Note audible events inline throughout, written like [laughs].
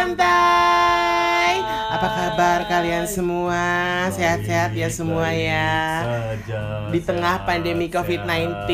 santai. Apa kabar kalian semua? Sehat-sehat ya semua ya. Di tengah pandemi COVID-19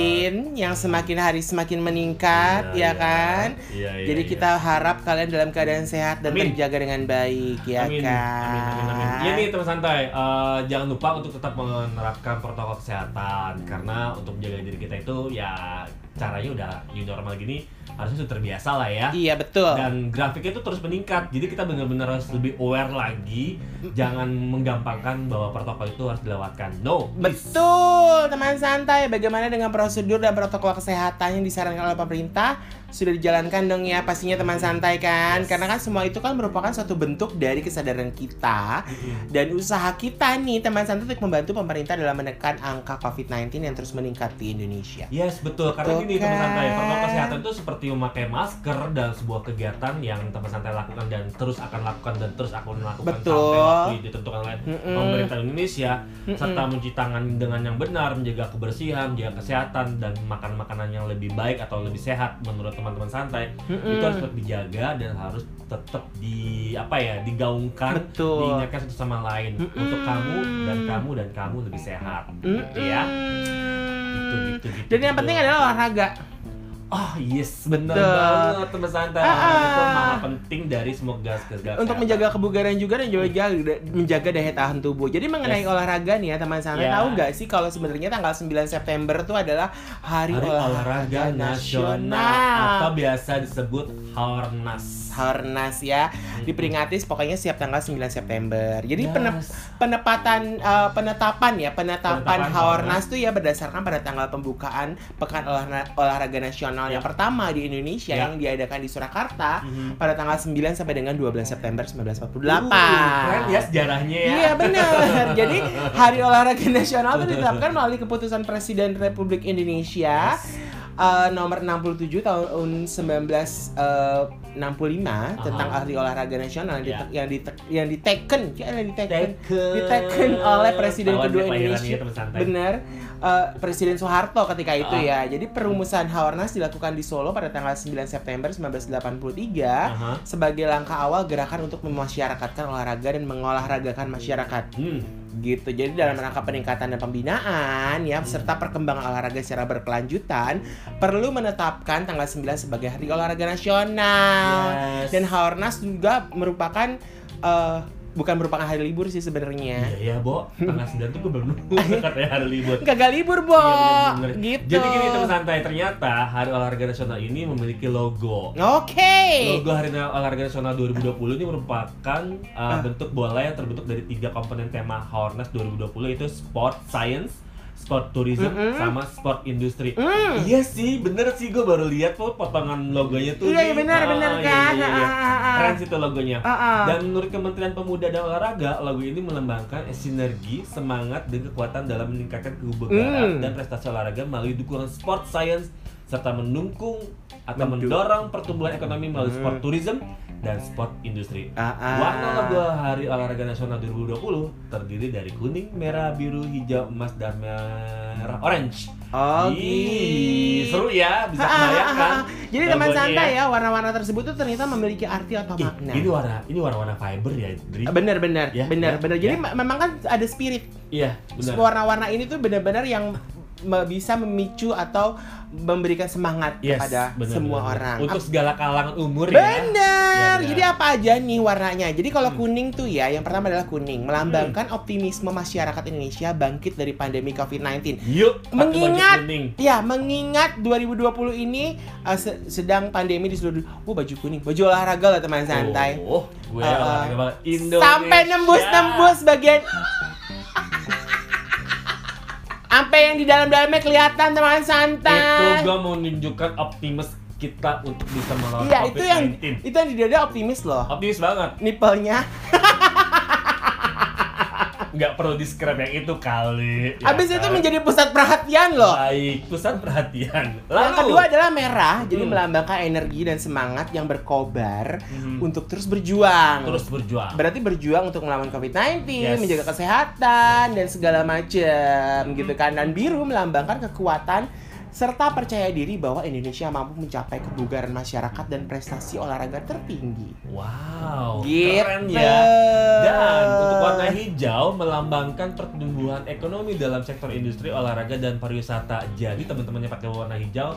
yang semakin hari semakin meningkat Iya, ya iya. kan? Iya, Jadi kita harap kalian dalam keadaan sehat dan Amin. terjaga dengan baik ya amin, kan. amin, amin, amin. Iya nih teman santai, Eh, jangan lupa untuk tetap menerapkan protokol kesehatan karena untuk menjaga diri kita itu ya caranya udah new normal gini harusnya sudah terbiasa lah ya. Iya betul. Dan grafiknya itu terus meningkat, jadi kita benar-benar harus lebih aware lagi, jangan menggampangkan bahwa protokol itu harus dilewatkan. No, please. Betul, teman santai. Bagaimana dengan prosedur dan protokol kesehatan yang disarankan oleh pemerintah? Sudah dijalankan dong ya pastinya teman santai kan? Yes. Karena kan semua itu kan merupakan suatu bentuk dari kesadaran kita dan usaha kita nih teman santai untuk membantu pemerintah dalam menekan angka COVID-19 yang terus meningkat di Indonesia. Yes, betul. Karena Betul gini teman santai, kan? protokol kesehatan itu seperti memakai masker dan sebuah kegiatan yang teman santai lakukan dan terus akan lakukan dan terus akan lakukan Betul. sampai waktu ditentukan oleh Mm-mm. pemerintah Indonesia Mm-mm. serta mencuci tangan dengan yang benar, menjaga kebersihan, menjaga kesehatan dan makan makanan yang lebih baik atau lebih sehat menurut teman-teman santai. Itu harus tetap dijaga dan harus tetap di apa ya, digaungkan, Betul. diingatkan satu sama lain untuk kamu dan kamu dan kamu lebih sehat. Mm-mm. Ya. Gitu gitu gitu. Dan yang gitu. penting adalah olahraga. Oh yes, bener banget teman santai. Ah, ah. Itu sangat penting dari semua gas gas untuk menjaga kebugaran juga dan juga menjaga daya tahan tubuh. Jadi mengenai Yes. olahraga nih ya teman santai, Ya. tahu nggak sih kalau sebenarnya tanggal 9 September itu adalah Hari, Hari Olahraga Nasional atau biasa disebut Harnas. Harnas ya diperingati pokoknya siap tanggal 9 September. Jadi Yes. penep- penempatan eh, penetapan ya penetapan Penetapan Harnas tuh ya berdasarkan pada tanggal pembukaan Pekan Olahra- Olahraga Nasional yang Ya. pertama di Indonesia Ya. yang diadakan di Surakarta Mhm. pada tanggal 9 sampai dengan 12 September 1948. Uh, keren ya sejarahnya ya. Iya benar. [laughs] Jadi Hari Olahraga Nasional itu ditetapkan melalui keputusan Presiden Republik Indonesia eh, nomor 67 tahun 1965 tentang Hari Olahraga Nasional yang Ya. dite- yang dite- yang diteken ya yang diteken Teken. diteken oleh Presiden kedua Indonesia. Benar. Eh, Presiden Soeharto ketika itu Ah. ya. Jadi perumusan Haornas dilakukan di Solo pada tanggal 9 September 1983 Aha. sebagai langkah awal gerakan untuk memasyarakatkan olahraga dan mengolahragakan masyarakat Hmm. Gitu. Jadi dalam rangka peningkatan dan pembinaan ya serta perkembangan olahraga secara berkelanjutan perlu menetapkan tanggal 9 sebagai Hari Olahraga Nasional. Yes. Dan Haornas juga merupakan eh, bukan merupakan hari libur sih sebenarnya. Iya ya, Bo. Tanggal 9 tuh gue belum nunggu [laughs] katanya hari libur. Kagak libur, Bo. Iya, bener-bener. Gitu. Jadi gini teman santai, ternyata Hari Olahraga Nasional ini memiliki logo. Oke. Logo Hari Olahraga Nasional 2020 ini merupakan uh, bentuk bola yang terbentuk dari tiga komponen tema Haornas 2020 yaitu sport science, sport tourism, Mm-mm. sama sport industri. Hmm. Iya sih, bener sih gue baru lihat tuh potongan logonya tuh. Iya, iya, benar, Ah, benar, iya, kan? iya, iya. Ah. Keren sih tuh logonya. Ah, ah. Dan menurut Kementerian Pemuda dan Olahraga, logo ini melambangkan sinergi, semangat, dan kekuatan dalam meningkatkan kebugaran Hmm. dan prestasi olahraga melalui dukungan sport science serta mendukung atau mendorong pertumbuhan ekonomi melalui Hmm. sport tourism dan sport industri. Ah, ah. Warna logo Hari Olahraga Nasional 2020 terdiri dari kuning, merah, biru, hijau, emas, dan merah orange. Oh, Ih, seru ya, bisa Ah, kebayangkan. Jadi teman santai ya, warna-warna tersebut tuh ternyata memiliki arti atau makna. ini warna ini warna-warna fiber ya, Dri. Bener bener Ya, bener ya, bener. Jadi ya. me- memang kan ada spirit. Iya, benar. Warna-warna ini tuh benar-benar yang bisa memicu atau memberikan semangat Yes, kepada benar, semua benar, orang. Untuk segala kalangan umur ya. Bener. Ya, benar. Jadi apa aja nih warnanya? Jadi kalau Hmm. kuning tuh ya, yang pertama adalah kuning, melambangkan optimisme masyarakat Indonesia bangkit dari pandemi COVID-19. Yuk, Mengingat. Ya, mengingat 2020 ini uh, se- sedang pandemi di seluruh dunia. Oh, baju kuning, baju olahraga lah teman santai. Oh, gue Uh, olahraga banget. Indonesia. Sampai nembus-nembus bagian [laughs] Sampai yang di dalam-dalamnya kelihatan teman Itu santai. gue mau menunjukkan optimis kita untuk bisa melawan Iya, itu yang COVID-19. itu yang di dada optimis loh. Optimis banget. Nipelnya. [laughs] Nggak perlu describe yang itu kali. ya Habis itu kan? menjadi pusat perhatian loh. Baik, pusat perhatian. Lalu, Yang kedua adalah merah, jadi Hmm. melambangkan energi dan semangat yang berkobar Mhm. untuk terus berjuang. terus berjuang. Berarti berjuang untuk melawan COVID-19, Yes. menjaga kesehatan dan segala macam gitu kan. Dan biru melambangkan kekuatan serta percaya diri bahwa Indonesia mampu mencapai kebugaran masyarakat dan prestasi olahraga tertinggi. Wow, Gitu. keren ya. Dan untuk warna hijau melambangkan pertumbuhan ekonomi dalam sektor industri olahraga dan pariwisata. Jadi teman-teman yang pakai warna hijau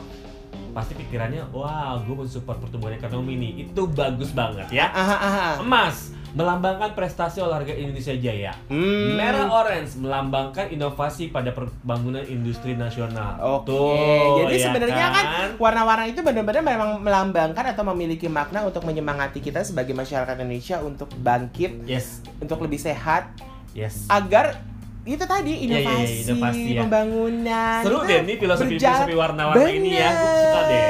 pasti pikirannya, wah, gue mensupport pertumbuhan ekonomi nih. Itu bagus banget ya. Aha, aha. Emas melambangkan prestasi olahraga Indonesia Jaya. Hmm. Merah orange melambangkan inovasi pada pembangunan industri nasional. Oke, Tuh, jadi ya sebenarnya kan warna-warna itu benar-benar memang melambangkan atau memiliki makna untuk menyemangati kita sebagai masyarakat Indonesia untuk bangkit, yes, untuk lebih sehat, yes. agar itu tadi Iya, iya, iya, inovasi, inovasi ya. pembangunan. Seru deh nih filosofi berjalan- filosofi warna-warna ini ya. Gue suka deh.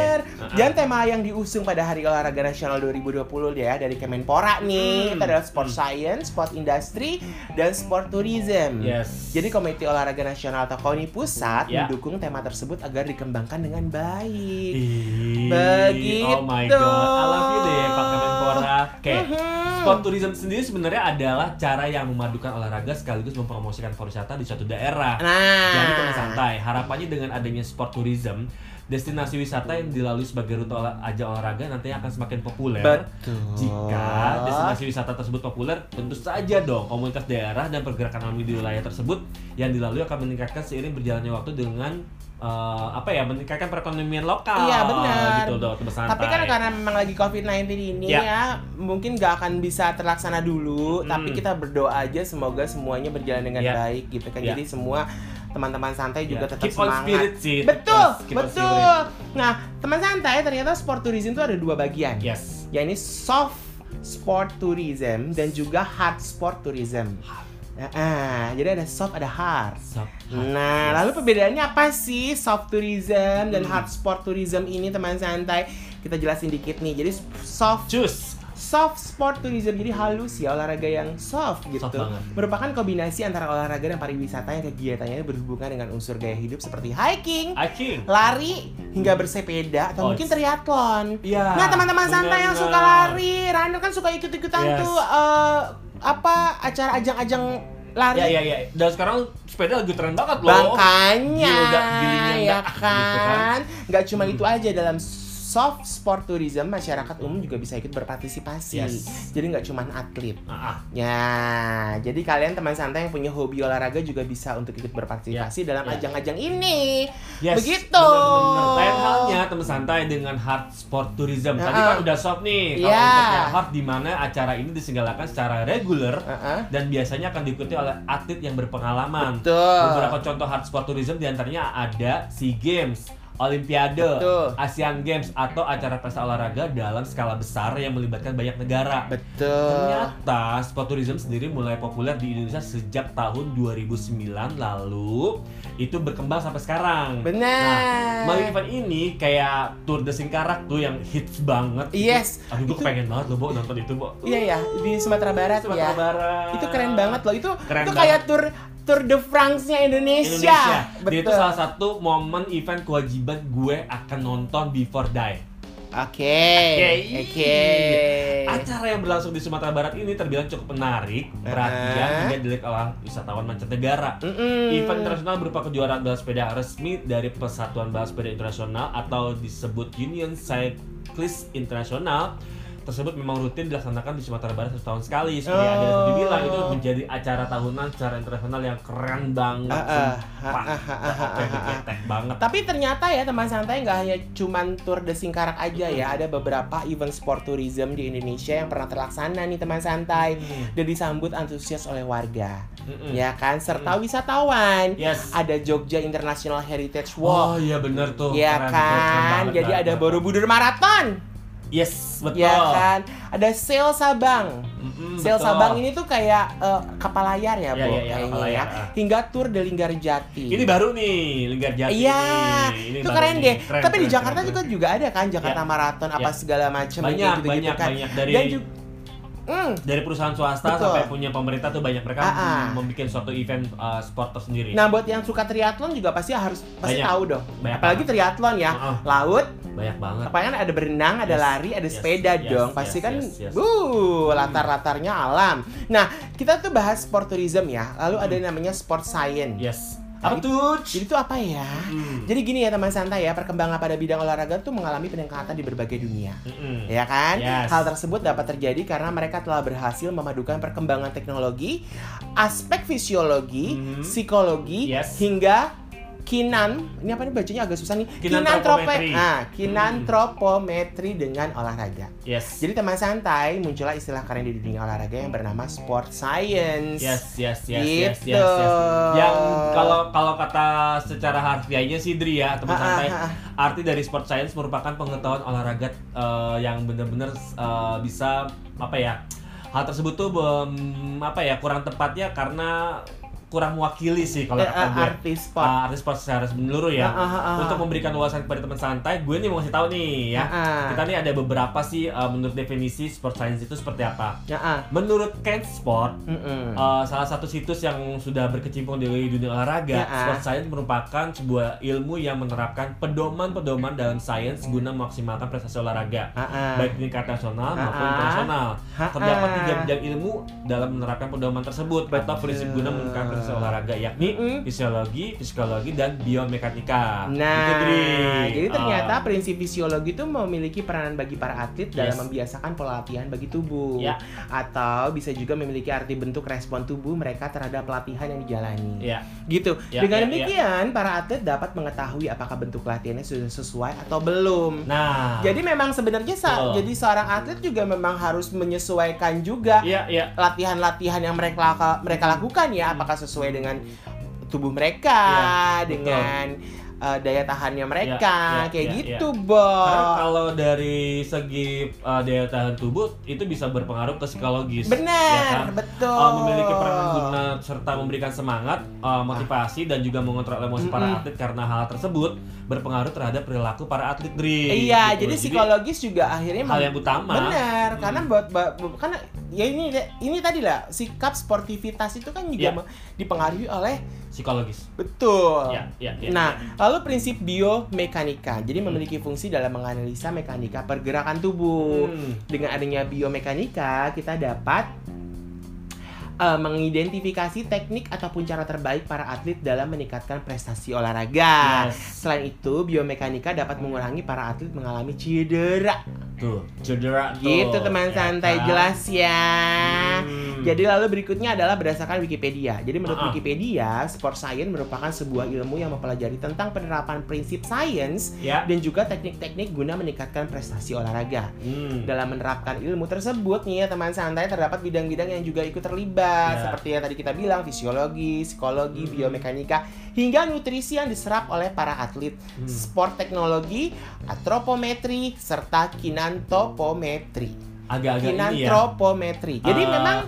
Dan tema yang diusung pada Hari Olahraga Nasional 2020 ya dari Kemenpora nih, Hmm. itu adalah Sport Hmm. Science, Sport Industry, dan Sport Tourism. Yes. Jadi Komite Olahraga Nasional atau KONI Pusat Ya. mendukung tema tersebut agar dikembangkan dengan baik. Ih, Begitu. Oh my god, I love you deh Pak Kemenpora. Oke, Mhm. sport tourism sendiri sebenarnya adalah cara yang memadukan olahraga sekaligus mempromosikan pariwisata di suatu daerah. Nah, Jadi santai, harapannya dengan adanya sport tourism, destinasi wisata yang dilalui sebagai rute olah, ajang olahraga nantinya akan semakin populer. Betul. Jika destinasi wisata tersebut populer, tentu saja dong komunitas daerah dan pergerakan alami di wilayah tersebut yang dilalui akan meningkatkan seiring berjalannya waktu dengan eh, apa ya meningkatkan perekonomian lokal. Iya, benar. Gitu dong. Tapi kan karena memang lagi COVID-19 ini Ya. ya, mungkin nggak akan bisa terlaksana dulu. Hmm. Tapi kita berdoa aja semoga semuanya berjalan dengan Ya. baik gitu kan. Ya. Jadi semua teman-teman santai juga Ya, tetap keep on semangat. spirit sih. Betul, on betul. Nah, teman santai ternyata sport tourism itu ada dua bagian. Yes. Ya ini soft sport tourism dan juga hard sport tourism. Ah, jadi ada soft ada hard. Sob. Nah, Yes. lalu perbedaannya apa sih soft tourism dan Hmm. hard sport tourism ini teman santai? Kita jelasin dikit nih. Jadi soft Cus. Soft sport tourism jadi halus ya olahraga yang soft gitu. Soft banget. Merupakan kombinasi antara olahraga dan pariwisata yang kegiatannya berhubungan dengan unsur gaya hidup seperti hiking, Aking. lari hingga bersepeda atau Oh, mungkin triathlon. Iya. Nah, teman-teman santai yang suka lari, Rando kan suka ikut-ikutan Yes. tuh eh, apa acara ajang-ajang lari Ya ya ya. Dan sekarang sepeda lagi tren banget loh. Bangkanya, Gila, ya nggak, gitu kan. kan? Nggak cuma Hmm. itu aja dalam soft sport tourism masyarakat umum juga bisa ikut berpartisipasi. Yes. Jadi nggak cuma atlet. Ah. Ya, jadi kalian teman santai yang punya hobi olahraga juga bisa untuk ikut berpartisipasi dalam ya. ajang-ajang ini. Yes, Begitu. Lain halnya teman santai dengan hard sport tourism. Tadi Ah. kan udah soft nih. Kalau Iya. untuk hard di mana acara ini diselenggarakan secara reguler Heeh. dan biasanya akan diikuti oleh atlet yang berpengalaman. Betul. Beberapa contoh hard sport tourism di antaranya ada SEA Games, Olimpiade, Betul. Asian Games atau acara pesta olahraga dalam skala besar yang melibatkan banyak negara. Betul. Ternyata sport tourism sendiri mulai populer di Indonesia sejak tahun 2009 lalu itu berkembang sampai sekarang. Benar. Nah, melalui event ini kayak Tour de Singkarak tuh yang hits banget. Yes. Itu, aduh gue Itu- pengen banget loh, Bo, nonton itu, Bo. Iya ya, di Sumatera Barat Sumatera ya. Barat. Itu keren banget loh. Itu Keren itu banget. kayak tour Tour de France-nya Indonesia. Indonesia. Betul. Dia itu salah satu momen event kewajiban gue akan nonton before die. Oke. Oke. Oke. Acara yang berlangsung di Sumatera Barat ini terbilang cukup menarik, perhatian Uh-huh. hingga dilihat oleh wisatawan mancanegara. Mm-mm. Event internasional berupa kejuaraan balap sepeda resmi dari Persatuan Balap Sepeda Internasional atau disebut Union Cyclist International tersebut memang rutin dilaksanakan di Sumatera Barat satu tahun sekali. Seperti Oh. ada yang dibilang itu menjadi acara tahunan secara internasional yang keren banget. Ah, ah, begetek banget. Tapi ternyata ya teman santai nggak hanya cuman Tour de Singkarak aja ya, ada beberapa event sport tourism di Indonesia yang pernah terlaksana nih teman santai dan disambut antusias oleh warga, ya kan, serta wisatawan. Yes. Ada Jogja International Heritage Oh Walk, iya bener tuh. ya Keren, keren kan. Jadi ada. Borobudur Marathon, Yes, betul. ya kan. Ada Sail Sabang. Sail betul. Sabang ini tuh kayak eh, kapal layar ya, Ya, Bu, ya, ya, kapal kayaknya ya. Hingga tur de Linggarjati. Ini baru nih, Linggar Jati Iya, itu keren nih. deh. Keren, Tapi di keren, Jakarta keren, juga keren. juga ada kan Jakarta Ya. Marathon apa Ya. segala macam banyak, gitu gitu banyak, kan. banyak dari Dan juga Hmm, dari perusahaan swasta Betul. sampai punya pemerintah tuh banyak mereka Ah, ah. membuat suatu event uh, sport tersendiri. Nah, buat yang suka triathlon juga pasti harus pasti Banyak. tahu dong. Banyak Apalagi banget. triathlon ya. Heeh. Laut, banyak banget. apa kan ada berenang, ada Yes, lari, ada yes, sepeda yes, dong. yes, Pasti kan yes, yes. uh, latar-latarnya alam. Nah, kita tuh bahas sport tourism ya. Lalu ada Hmm. yang namanya sport science. Yes. Apa tuh? Jadi itu apa ya? Mm. Jadi gini ya teman santai ya, perkembangan pada bidang olahraga tuh mengalami peningkatan di berbagai dunia. Mm-mm. Ya kan? Yes. Hal tersebut dapat terjadi karena mereka telah berhasil memadukan perkembangan teknologi, aspek fisiologi, Mhm. psikologi, Yes. hingga kinan. Ini apa nih bacanya agak susah nih. Kinantropometri. Nah, kinantropometri dengan olahraga. Yes. Jadi teman santai muncullah istilah keren di dunia olahraga yang bernama sport science. Yes, yes, yes, yes, Gitu. yes, yes. Yang kalau kalau kata secara harfiahnya sih Dri ya, teman Ah, santai. ah, ah. Arti dari sport science merupakan pengetahuan olahraga eh, yang benar-benar eh, bisa apa ya? Hal tersebut tuh bem- apa ya kurang tepatnya karena kurang mewakili sih kalau Eh, kata eh, gue. artis sport. Ah, artis sport secara menyeluruh ya. Ah, ah, ah. Untuk memberikan wawasan kepada teman santai, gue nih mau kasih tahu nih ya. Ah, ah. Kita nih ada beberapa sih eh, menurut definisi sport science itu seperti apa. Ya, ah. Menurut Ken Sport, Mm-mm. Uh, salah satu situs yang sudah berkecimpung di dunia olahraga, Ya, ah. sport science merupakan sebuah ilmu yang menerapkan pedoman-pedoman dalam sains guna memaksimalkan prestasi olahraga, Ah, ah. baik tingkat nasional maupun Ah, ah. internasional. Ah, Terdapat ah. tiga bidang ilmu dalam menerapkan pedoman tersebut atau prinsip guna meningkatkan prestasi olahraga, yakni Mm-mm. fisiologi, psikologi, dan biomekanika. Nah, Gitu, jadi ternyata Uh, prinsip fisiologi itu memiliki peranan bagi para atlet dalam Yes. membiasakan pola latihan bagi tubuh, Ya. atau bisa juga memiliki arti bentuk respon tubuh mereka terhadap latihan yang dijalani. ya, Gitu. Ya, Dengan ya, demikian, para atlet dapat mengetahui apakah bentuk latihannya sudah sesuai atau belum. nah, Jadi memang sebenarnya sa- jadi seorang atlet juga memang harus menyesuaikan juga ya, ya, latihan-latihan yang mereka mereka lakukan ya apakah sesuai dengan tubuh mereka betul. dengan uh, daya tahannya Iya, iya, mereka kayak iya, gitu Karena Bob kalau dari segi uh, daya tahan tubuh itu bisa berpengaruh ke psikologis. ya benar kan? betul Uh, memiliki peran guna serta memberikan semangat, uh, motivasi dan juga mengontrol emosi para Mm-mm. atlet karena hal tersebut berpengaruh terhadap perilaku para atlet Dri. iya Gitu. jadi psikologis juga akhirnya hal yang utama. benar Hmm. karena buat buat- buat- karena ya ini ini tadi lah sikap sportivitas itu kan juga Iya. me- dipengaruhi oleh psikologis. betul Ya, ya, ya. Nah, lalu prinsip biomekanika. Jadi memiliki fungsi dalam menganalisa mekanika pergerakan tubuh. Hmm. Dengan adanya biomekanika, kita dapat eh, mengidentifikasi teknik ataupun cara terbaik para atlet dalam meningkatkan prestasi olahraga. Yes. Selain itu, biomekanika dapat mengurangi para atlet mengalami cedera. Tuh, cedera tuh. Gitu teman ya santai kan? jelas ya. Hmm. Jadi lalu berikutnya adalah berdasarkan Wikipedia. Jadi menurut Ah. Wikipedia, sport science merupakan sebuah ilmu yang mempelajari tentang penerapan prinsip sains ya. dan juga teknik-teknik guna meningkatkan prestasi olahraga. Hmm. Dalam menerapkan ilmu tersebut nih ya teman santai terdapat bidang-bidang yang juga ikut terlibat Ya. seperti yang tadi kita bilang fisiologi, psikologi, Hmm. biomekanika hingga nutrisi yang diserap oleh para atlet, Hmm. sport teknologi, antropometri serta kinantopometri. Agak-agak ini ya. Kinantropometri. Jadi Eh, memang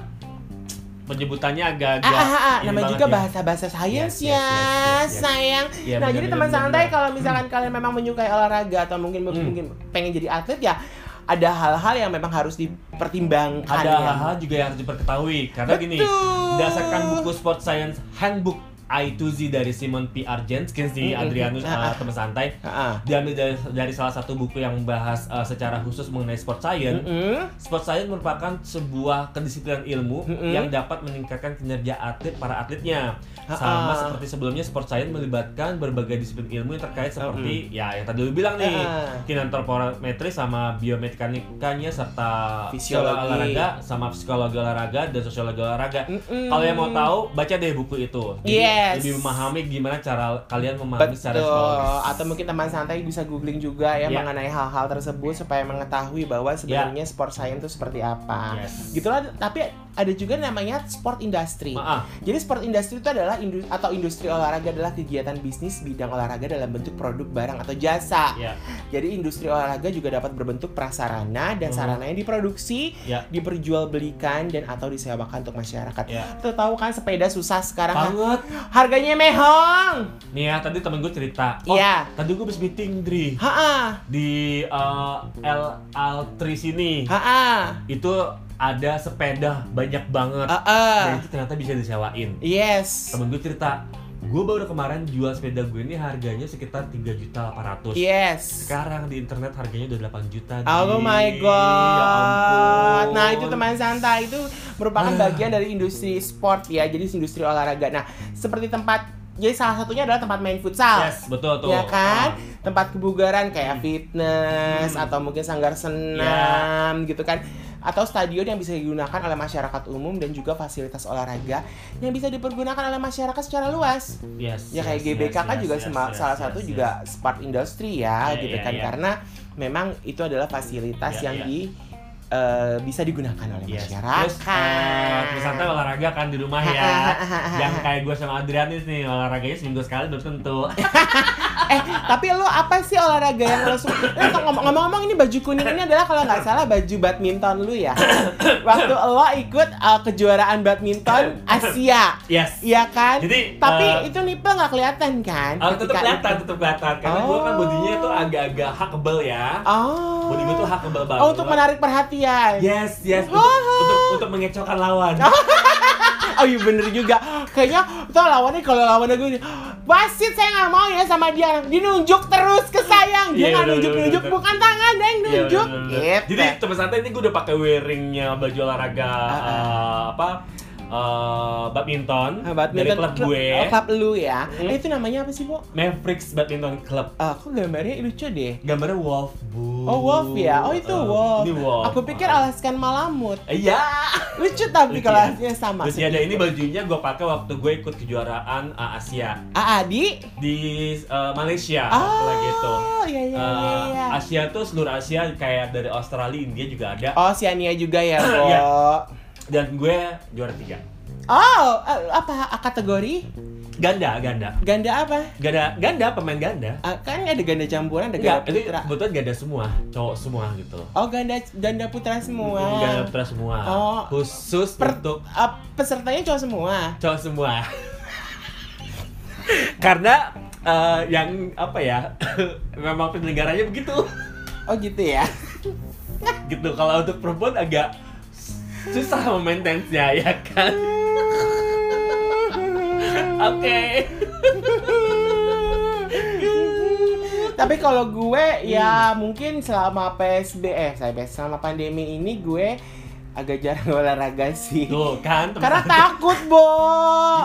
penyebutannya agak-agak Ah, ah, ah, namanya juga ya. bahasa-bahasa sains Yes, yes, ya, yes, yes, yes. sayang. Iya, nah, benar, jadi teman santai kalau misalkan kalian memang menyukai olahraga atau mungkin Hmm. mungkin pengen jadi atlet ya ada hal-hal yang memang harus dipertimbangkan ada ya. hal-hal juga yang harus diperketahui karena gini Betul. berdasarkan buku Sport Science Handbook I to Z dari Simon P. Argenskins di. Adrianus uh, teman santai ah. diambil dari, dari salah satu buku yang membahas uh, secara khusus mengenai sport science. Mm-mm. Sport science merupakan sebuah kedisiplinan ilmu Mm-mm. yang dapat meningkatkan kinerja atlet para atletnya. Ah, Sama seperti sebelumnya sport science melibatkan berbagai disiplin ilmu yang terkait seperti ya yang tadi lu bilang nih, Ah. kinantropometri sama biomekanikanya serta Fisiologi. olahraga sama psikologi olahraga dan sosiologi olahraga. Mm-mm. Kalau yang mau tahu baca deh buku itu. Jadi Yes. lebih memahami gimana cara kalian memahami secara Betul. psikologis. Atau mungkin teman santai bisa googling juga ya, Ya. mengenai hal-hal tersebut supaya mengetahui bahwa sebenarnya sport science itu seperti apa. Yes. Gitulah. Tapi ada juga namanya sport industry. Maaf. Jadi sport industry itu adalah indu- atau industri olahraga adalah kegiatan bisnis bidang olahraga dalam bentuk produk barang atau jasa. Ya, Jadi industri olahraga juga dapat berbentuk prasarana dan Hmm. sarana yang diproduksi, ya, diperjualbelikan dan atau disewakan untuk masyarakat. ya. Tuh tahu kan sepeda susah sekarang Banget. Harganya mehong. Nih ya, tadi temen gue cerita. Oh, Iya. tadi gue habis meeting, Dri. Ha Di uh, L Altri sini. ha Itu ada sepeda banyak banget. ha Dan itu ternyata bisa disewain. Yes. Temen gue cerita, gue baru kemarin jual sepeda gue ini harganya sekitar 3 juta 800. Yes. Sekarang di internet harganya udah 8 juta. Oh my god. Ya ampun. Nah, itu teman santai itu merupakan Ah. bagian dari industri sport ya. Jadi industri olahraga. Nah, seperti tempat jadi salah satunya adalah tempat main futsal. Yes, betul tuh. Ya kan? Ah. Tempat kebugaran kayak fitness Hmm. atau mungkin sanggar senam gitu kan. Atau stadion yang bisa digunakan oleh masyarakat umum dan juga fasilitas olahraga yang bisa dipergunakan oleh masyarakat secara luas. Yes. Ya kayak yes, GBK yes, kan yes, juga yes, yes, salah yes, satu yes. juga smart industry ya Iya, gitu iya, kan iya. karena memang itu adalah fasilitas Iya, yang iya. di eh, bisa digunakan oleh Yes. masyarakat. Terus eh, terus santai olahraga kan di rumah ya. [laughs] Yang kayak gue sama Adrianis nih olahraganya seminggu sekali belum tentu. [laughs] eh tapi lo apa sih olahraga yang lo suka? Eh, ngomong- ngomong-ngomong ini baju kuning ini adalah kalau nggak salah baju badminton lu ya. [coughs] Waktu lo ikut uh, kejuaraan badminton [coughs] Asia, yes. iya kan? Jadi Tapi eh, itu nipple nggak kelihatan kan? Oh, tetap kelihatan, tetap kelihatan. Karena gue kan Oh. bodinya tuh agak-agak huggable ya. Oh. Body gue tuh huggable banget. Oh untuk menarik perhatian. Yes, yes. Untuk, untuk, untuk mengecokkan lawan. [laughs] Oh iya bener juga Kayaknya tuh lawannya kalau lawannya gue Wasit saya nggak mau ya sama dia Dinunjuk terus ke sayang Dia Iya, nggak nunjuk-nunjuk Bukan tangan dia yang Iya, nunjuk bener, bener. Gitu Jadi teman santai ini gue udah pakai wearingnya baju olahraga Ah, ah. eh, apa eh, badminton, Ah, badminton dari klub gue, oh, klub lu ya Hmm. Eh, Itu namanya apa sih Bu? Mavericks Badminton Club. Ah, kok gambarnya lucu deh Gambarnya wolf bu. Oh wolf ya? Oh itu Eh, wolf Ini wolf. Aku pikir Ah. alaskan malamut Iya. Lucu tapi Lucu kalau ya? hasilnya sama Terus ya ada ini bajunya gue pakai waktu gue ikut kejuaraan uh, Asia Ah, Adi? di uh, Malaysia Oh, lagi itu. iya iya iya Uh, iya. Asia tuh seluruh Asia kayak dari Australia, India juga ada. Oh, Siania juga ya. [coughs] Iya. Dan gue juara tiga. Oh, eh, apa kategori? Ganda, ganda. Ganda apa? Ganda, ganda pemain ganda. Ah, kan ada ganda campuran, ada Enggak, ganda putra. kebetulan ganda semua, cowok semua gitu. Oh, ganda ganda putra semua. Ganda putra semua. Oh. Khusus Per- untuk Ah, pesertanya cowok semua. cowok semua. Karena eh, yang apa ya, [laughs] memang penyelenggaranya begitu. Oh, gitu ya. gitu kalau untuk perempuan agak susah memaintennya ya kan oke Tapi kalau gue ya mungkin selama PSB eh saya selama pandemi ini gue agak jarang [laughs] olahraga sih. tuh kan teman- Karena takut, Bo.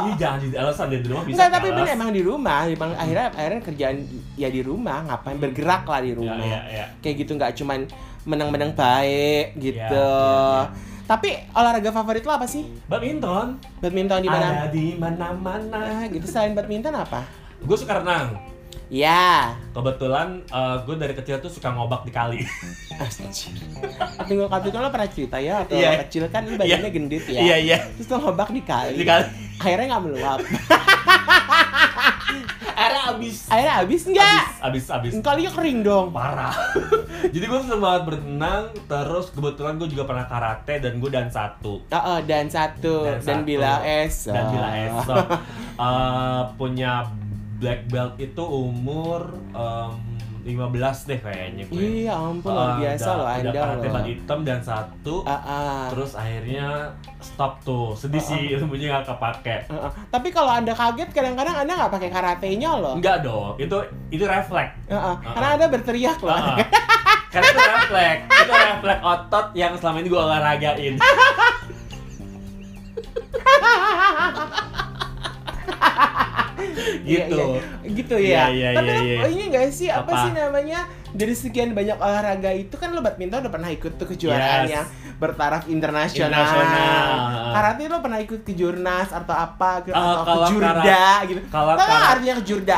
ini jangan jadi alasan di rumah bisa Enggak, tapi bener emang di rumah, emang akhirnya akhirnya kerjaan ya di rumah, ngapain bergerak lah di ya, rumah. ya, ya. Kayak gitu nggak cuman menang-menang baik gitu. Iya, iya, Tapi olahraga favorit lo apa sih? badminton Badminton di mana? ada di mana-mana Ah, gitu selain badminton apa? gue suka renang Ya. kebetulan gue dari kecil tuh suka ngobak di kali [laughs] Anjir. Tunggu waktu itu lo pernah cerita ya atau Iya. kecil kan lu badannya gendut ya. iya iya Terus lo ngobak di kali. di kali Akhirnya nggak meluap. [laughs] airnya abis Akhirnya habis nggak? abis abis abis Kalinya kering dong. parah [laughs] jadi gue seneng banget berenang terus kebetulan gue juga pernah karate dan gue dan satu Oh, oh, dan satu dan, Dan satu. bila es. dan bila esok [laughs] eh, punya black belt itu umur em, 15 deh kayaknya gue Iya ampun luar Eh, biasa udah- loh udah Anda karate loh. ban hitam dan satu Ah, ah. terus akhirnya stop tuh sedih Oh, sih ilmunya nggak kepake Ah, ah. Tapi kalau anda kaget kadang-kadang anda nggak pakai karatenya loh. enggak dong itu itu refleks Ah, ah. Ah, Karena ah. anda berteriak loh. Ah, ah. karena itu refleks itu refleks otot yang selama ini gue olahragain [laughs] gitu iya. gitu Iya, ya. iya, Tapi iya, lo iya. ini gak sih apa, Apa? sih namanya dari sekian banyak olahraga itu kan lo badminton udah pernah ikut tuh kejuaraan Yes. yang bertaraf internasional. Karate lo pernah ikut kejurnas atau apa gitu, Eh, atau kalau kejurda gitu. kalau nggak kara- artinya kejurda?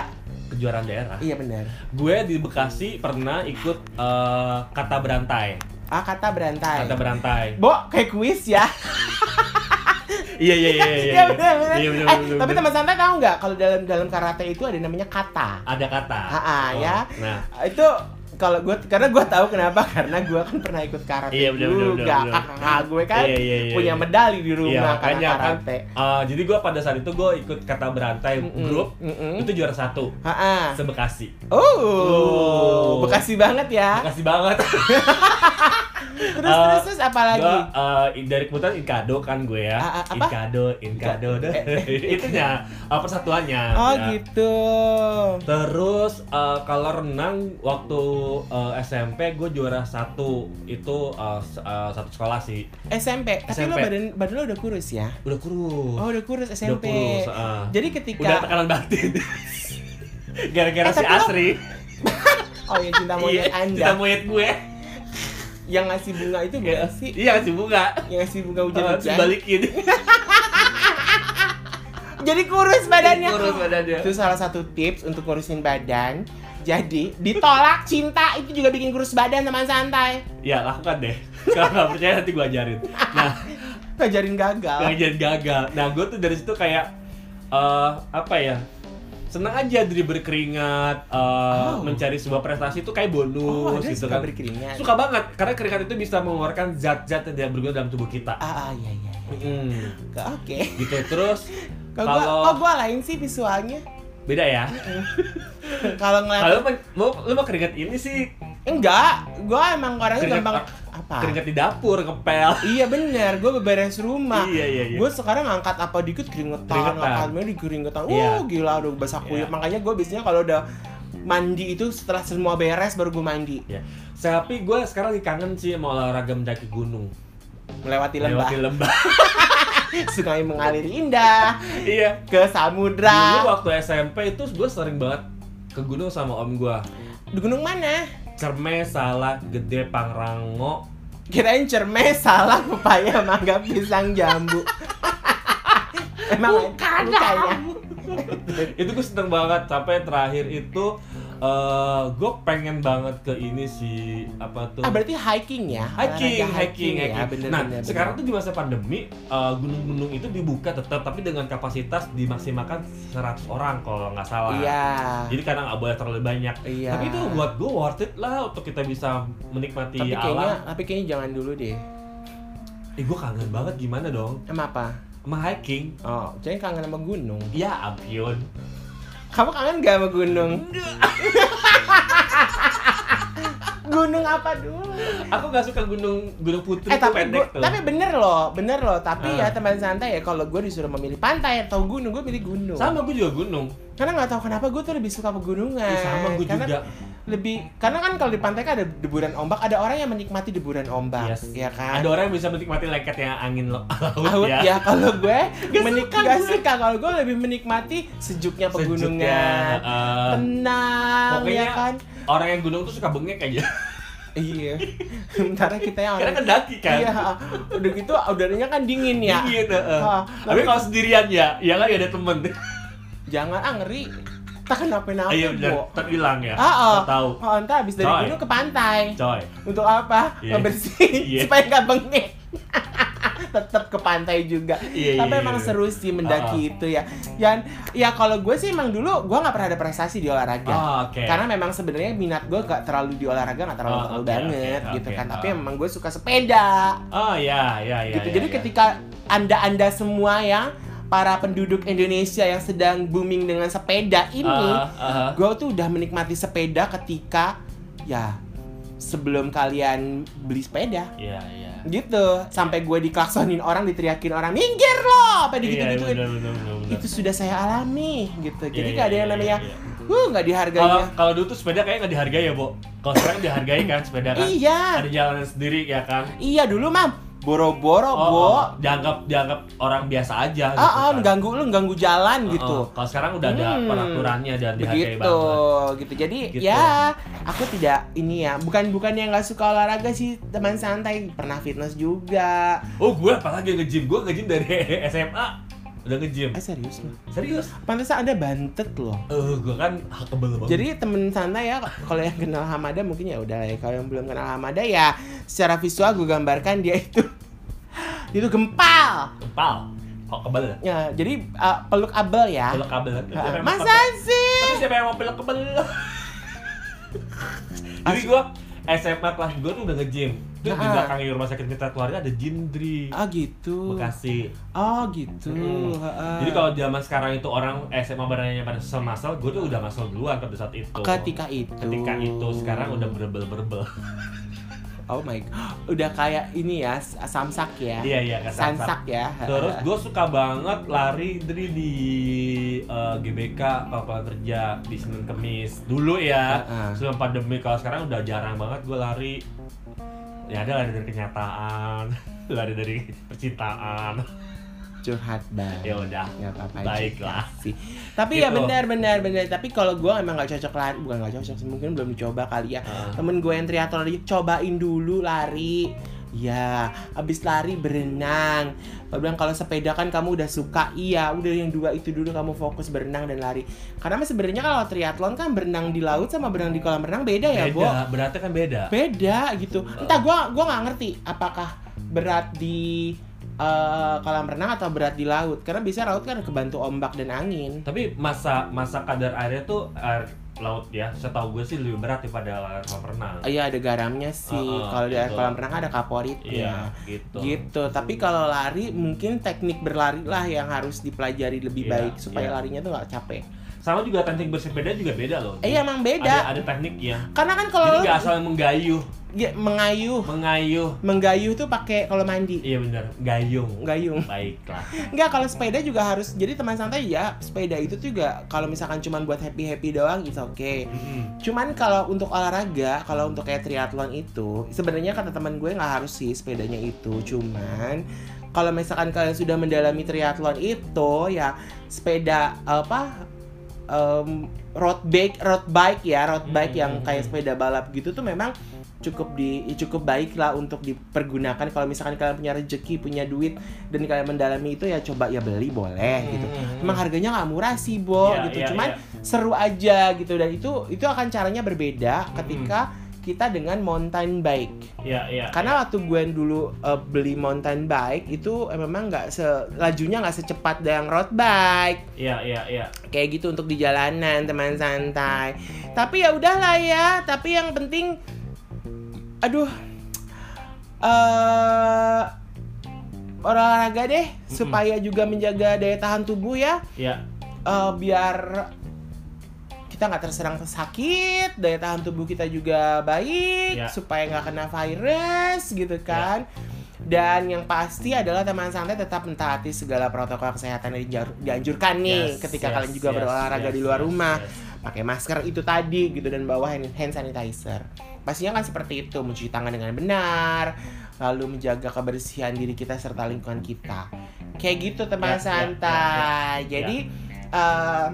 kejuaraan daerah Iya benar. gue di Bekasi pernah ikut eh, kata berantai Ah kata berantai. kata berantai Bo, kayak kuis ya. [laughs] iya iya iya iya Iya. [laughs] Iya, Eh, tapi teman santai tahu nggak kalau dalam dalam karate itu ada namanya kata. ada kata ah, Oh, ya. nah Itu kalau gue karena gue tahu kenapa [laughs] karena gue kan pernah ikut karate Iya, bener, juga. bener, bener. Kakak gue kan Iya, iya, iya, punya iya. medali di rumah Iya, karena kan karate. eh, jadi gue pada saat itu gue ikut kata berantai Mm-mm, grup mm-mm. itu juara satu Ah, ah. sebekasi Oh, Oh. bekasi banget ya. makasih banget [laughs] terus Eh, terus terus apa lagi? Gua, eh, dari kebetulan Inkado kan gue ya. Ah, apa? Inkado, Inkado deh. [laughs] Itunya uh, persatuannya. oh ya. gitu. Terus eh, kalau renang waktu eh, SMP gue juara satu itu eh, s- eh, satu sekolah sih. SMP. Tapi lo badan badan lo udah kurus ya? Udah kurus. Oh udah kurus Udah SMP. kurus. eh. Jadi ketika Udah tekanan batin. [laughs] Gara-gara Eh, si tapi lo- Asri. [laughs] oh ya cinta monyet Iya, anda cinta monyet gue. Yang ngasih bunga itu bukan sih? Iya kasih bunga. Yang ngasih bunga Uh, hujan-hujan. balikin. [laughs] Jadi kurus badannya. Kurus badannya. Itu salah satu tips untuk kurusin badan. Jadi ditolak cinta itu juga bikin kurus badan teman santai. Ya lakukan deh. Kalau nggak percaya nanti gue ajarin. Nah, Ngajarin gagal. ngajarin gagal. Nah, gue tuh dari situ kayak eh apa ya? Senang aja dari berkeringat, eh, Oh. mencari sebuah prestasi itu kayak bonus Oh, gitu suka kan. berkeringat. Suka banget karena keringat itu bisa mengeluarkan zat-zat yang tidak berguna dalam tubuh kita. Ah, ah iya iya. iya. Hmm, Oke. gitu terus [laughs] Kalau kok gua lain sih visualnya. beda ya. [laughs] Kalau ngeliat Kalau lu mau lu mau keringat ini sih enggak, gua emang orangnya gampang apa? keringat di dapur ngepel. Iya bener, gue beberes rumah. Iya, iya, iya. Gue sekarang ngangkat apa dikit keringetan, Keringetan. ngangkat mana di keringetan. Iya. Uh gila udah basah kuyup. Iya. Makanya gue biasanya kalau udah mandi itu setelah semua beres baru gue mandi. Ya. Tapi gue sekarang lagi kangen sih sama olahraga mendaki gunung. Melewati lembah, Lewati lembah. [laughs] sungai mengalir indah iya. ke Dulu samudra. waktu SMP itu gue sering banget ke gunung sama om gue. Di gunung mana? Cerme, Salak, Gede, Pangrango. Kirain cerme, salah, pepaya, mangga, pisang, jambu. [laughs] Emang Bukan, ya? itu gue seneng banget sampai terakhir itu eh gue pengen banget ke ini sih apa tuh Ah berarti hiking ya? hiking, Olahraga hiking, ya, hiking. bener, nah, bener, sekarang bener. tuh di masa pandemi eh, gunung-gunung itu dibuka tetap, tapi dengan kapasitas dimaksimalkan 100 orang kalau nggak salah. Iya. Jadi karena nggak boleh terlalu banyak. Iya. Tapi itu buat gue worth it lah untuk kita bisa menikmati tapi kayaknya, alam. tapi kayaknya jangan dulu deh. Eh gue kangen banget gimana dong? Emang apa? Sama hiking. Oh, jadi kangen sama gunung. Ya ampun. Kamu kangen gak sama gunung? [laughs] gunung apa dulu? Aku nggak suka gunung gunung putri Eh tapi pendek gua, tuh. tapi bener loh, bener loh. Tapi Ah. ya teman santai ya kalau gue disuruh memilih pantai atau gunung, gue milih gunung. Sama gue juga gunung. Karena nggak tahu kenapa gue tuh lebih suka pegunungan. Ih, sama gue Karena juga. Lebih karena kan kalau di pantai kan ada deburan ombak, ada orang yang menikmati deburan ombak, Yes. ya kan? Ada orang yang bisa menikmati lengketnya angin lo- [laughs] laut, Laut ya. ya, kalau gue [laughs] Gak menik suka gak kalau gue lebih menikmati sejuknya pegunungan, Sejuknya, eh, tenang pokoknya ya kan. Orang yang gunung tuh suka bengek aja. Iya. Sementara kita yang Karena kan daki kan. Iya, udah gitu udaranya kan dingin ya. Dingin, heeh. Ah, Tapi kalau sendirian ya, ya kan ada temen. Jangan ah ngeri. Tak kenapa-napa, Ayo bener, terhilang ya. Ah. Nggak tahu. Oh, ntar habis dari Coy. gunung ke pantai. Coy. Untuk apa? Iya. Ngebersihin Iya. supaya nggak bengek. [laughs] Tetap ke pantai juga. Iya, Tapi iya, emang iya. seru sih mendaki Ah. itu ya. Yang ya kalau gue sih emang dulu gue nggak pernah ada prestasi di olahraga. Oh, oke. Karena memang sebenarnya minat gue gak terlalu di olahraga gak terlalu Oh, terlalu oke, banget oke, gitu oke. kan. Tapi Ah. emang gue suka sepeda. Oh ya, ya, ya. gitu. ya, Jadi ya. ketika anda-anda semua ya para penduduk Indonesia yang sedang booming dengan sepeda ini, Ah, ah. gue tuh udah menikmati sepeda ketika ya sebelum kalian beli sepeda Iya, iya. gitu sampai gue diklaksonin orang diteriakin orang minggir loh apa Iya, gitu bener, gituin bener, bener, bener. itu sudah saya alami gitu jadi Iya, gak ada iya, yang iya, namanya iya. uh nggak Kalau dihargainya kalau dulu tuh sepeda kayaknya nggak dihargai ya, Bo. Kalau sekarang dihargai kan sepeda kan. iya Ada jalan sendiri ya kan. iya dulu mam boro-boro Oh, bo oh, dianggap dianggap orang biasa aja gitu ah ah kan. ganggu lu ganggu jalan Oh, gitu oh. Kalau sekarang udah ada Hmm. peraturannya dan dihargai begitu banget. gitu jadi Gitu. ya aku tidak ini ya bukan bukan yang nggak suka olahraga sih teman santai pernah fitness juga Oh, gue apalagi nge-gym. Gue nge-gym dari [laughs] SMA. Udah nge-gym. eh serius loh Serius? pantesan ada bantet loh Eh, gue kan kebel banget. jadi temen santai ya kalau yang kenal Hamada mungkin ya udah ya kalau yang belum kenal Hamada ya secara visual gue gambarkan dia itu [laughs] itu gempal kepal. Kok kebel? ya jadi uh, peluk abel ya Peluk yang mau masa sih Tapi siapa yang mau peluk kebel? [laughs] Jadi gue SMA kelas 2 tuh udah nge-gym. Terus di Ah. belakang rumah sakit mitra keluarga ada gym Dri. ah gitu Bekasi. oh gitu Hmm. Jadi kalau zaman sekarang itu orang SMA badannya pada sel-masel, gue tuh udah masel duluan pada saat itu. ketika itu Ketika itu sekarang udah berbel-berbel. [laughs] Oh my god. Udah kayak ini ya, samsak ya. Iya iya kan Sansak ya. Terus gue suka banget lari dari di eh, GBK lapangan kerja di Senin Kemis dulu ya Heeh. sebelum pandemi kalau sekarang udah jarang banget gue lari ya ada lari dari kenyataan [laughs] lari dari percintaan curhat banget. ya udah Gak apa-apa Baiklah. sih. Tapi ya Gitu. benar benar benar. Tapi kalau gue emang gak cocok lari, bukan gak cocok sih, mungkin belum dicoba kali ya. Heeh. Temen gue yang triathlon lagi cobain dulu lari. Ya, abis lari berenang. Gue bilang kalau sepeda kan kamu udah suka, iya. Udah yang dua itu dulu kamu fokus berenang dan lari. Karena sebenarnya kalau triathlon kan berenang di laut sama berenang di kolam renang beda ya, Bo? beda berarti kan beda beda gitu entah gua gua nggak ngerti apakah berat di eh, kolam renang atau berat di laut? Karena bisa laut kan kebantu ombak dan angin. Tapi masa masa kadar airnya tuh air laut ya setahu gue sih lebih berat daripada kolam renang. Iya ada garamnya sih. Heeh, kalau di air gitu. kolam renang ada kaporitnya. Iya gitu. Gitu. Tapi kalau lari mungkin teknik berlari lah yang harus dipelajari lebih Iya, baik supaya iya. larinya tuh nggak capek sama juga teknik bersepeda juga beda loh. Eh emang ada beda ada tekniknya karena kan kalau nggak asal menggayuh. Ya, mengayuh. Mengayuh. Menggayuh tuh pakai kalau mandi. Iya benar gayung. Gayung. Baiklah. Enggak, kalau sepeda juga harus jadi teman santai ya. Sepeda itu juga kalau misalkan cuman buat happy-happy doang it's okay. Mm-mm. Cuman kalau untuk olahraga, kalau untuk kayak triathlon itu sebenarnya kata teman gue nggak harus sih sepedanya itu. Cuman kalau misalkan kalian sudah mendalami triathlon itu ya sepeda apa em, road bike road bike ya road bike Hmm, yang hmm, kayak hmm. sepeda balap gitu tuh memang cukup di cukup baik lah untuk dipergunakan kalau misalkan kalian punya rezeki punya duit dan kalian mendalami itu ya coba ya beli boleh gitu Hmm. emang harganya nggak murah sih bo Iya, gitu iya, cuman iya. seru aja gitu dan itu itu akan caranya berbeda ketika kita dengan mountain bike Iya, iya. karena waktu gue dulu uh, beli mountain bike itu eh, memang nggak se lajunya nggak secepat yang road bike Iya, iya, iya. kayak gitu untuk di jalanan teman santai tapi ya udahlah ya tapi yang penting aduh eh olahraga deh supaya juga menjaga daya tahan tubuh ya Iya. Eh, biar kita nggak terserang sakit daya tahan tubuh kita juga baik Ya. supaya nggak kena virus gitu kan dan yang pasti adalah teman santai tetap mentaati segala protokol kesehatan yang dianjurkan nih Yes, ketika yes, kalian juga yes, berolahraga yes, di luar yes, rumah yes. pakai masker itu tadi gitu dan bawa hand, hand sanitizer pastinya kan seperti itu mencuci tangan dengan benar lalu menjaga kebersihan diri kita serta lingkungan kita kayak gitu teman Ya, ya, santai ya, ya. jadi eh,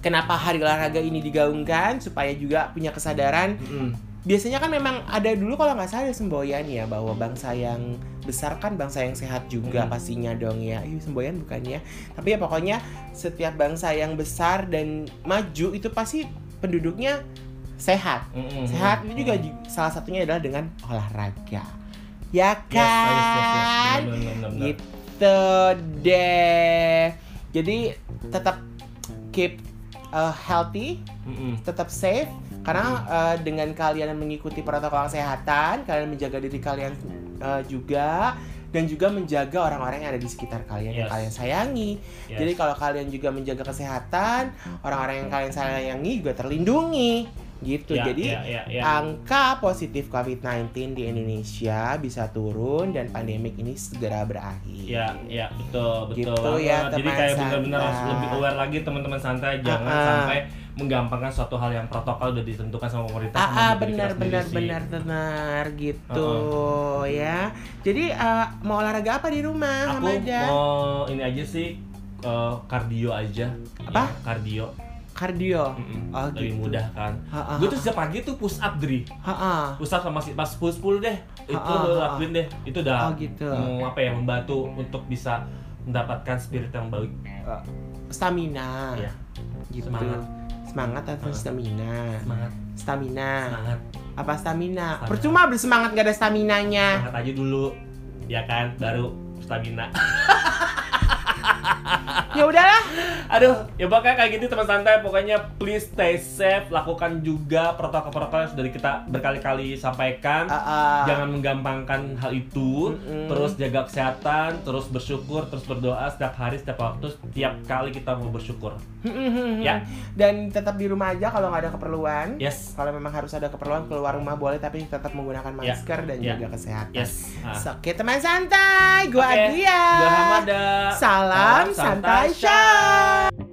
kenapa hari olahraga ini digaungkan supaya juga punya kesadaran. Mm-mm. biasanya kan memang ada dulu kalau nggak salah ada semboyan ya bahwa bangsa yang besar kan bangsa yang sehat juga Hmm. pastinya dong ya. Ih, semboyan bukan ya. Tapi ya pokoknya setiap bangsa yang besar dan maju itu pasti penduduknya sehat. Mm-mm. sehat itu juga ju- salah satunya adalah dengan olahraga. Ya Yes, yes, yes, yes. kan? Gitu deh. Jadi tetap keep uh, healthy Mm-mm. tetap safe karena uh, dengan kalian mengikuti protokol kesehatan kalian menjaga diri kalian uh, juga dan juga menjaga orang-orang yang ada di sekitar kalian yang Yes. kalian sayangi Yes. jadi kalau kalian juga menjaga kesehatan orang-orang yang kalian sayangi juga terlindungi gitu Ya, jadi ya, ya, ya. angka positif COVID-19 di Indonesia bisa turun dan pandemik ini segera berakhir. Ya, ya, betul, betul Gitu banget. ya, Jadi teman kayak benar-benar harus lebih aware lagi teman-teman santai, jangan Ah, ah. sampai menggampangkan suatu hal yang protokol udah ditentukan sama pemerintah. Ah, sama ah, benar benar benar benar gitu ya. Jadi eh, mau olahraga apa di rumah, Aku Hamada? mau ini aja sih eh, kardio aja. Apa? Ya, kardio. Kardio. Mm-mm. Oh, Lebih gitu. mudah kan. Ha, ah, Gue tuh setiap pagi tuh push up, Dri. ha, ah. Push up sama si pas push pull deh. Itu Ah, ah, lo ah, lakuin deh. Itu udah Oh, gitu. mm, apa ya membantu untuk bisa mendapatkan spirit yang baik. Eh, stamina. Ya. Gitu. Semangat. Semangat atau Ah. stamina? Semangat, Stamina. semangat. Apa stamina? Semangat. Percuma bersemangat gak ada staminanya. Semangat aja dulu. Ya kan, baru stamina. [laughs] Ya udahlah. Aduh, ya pokoknya kayak gitu teman santai. Pokoknya please stay safe. Lakukan juga protokol-protokol yang sudah kita berkali-kali sampaikan. Ah, ah. Jangan menggampangkan hal itu. Mm-mm. Terus jaga kesehatan, terus bersyukur, terus berdoa setiap hari, setiap waktu, setiap kali kita mau bersyukur. Ya. Dan tetap di rumah aja kalau nggak ada keperluan. Yes. Kalau memang harus ada keperluan keluar rumah boleh tapi tetap menggunakan Ya. masker dan Ya. jaga kesehatan. Yes. So, Oke teman santai, gua Oke. Adria. Gua Hamada. Salam, santai, Santai, Bye, Sha!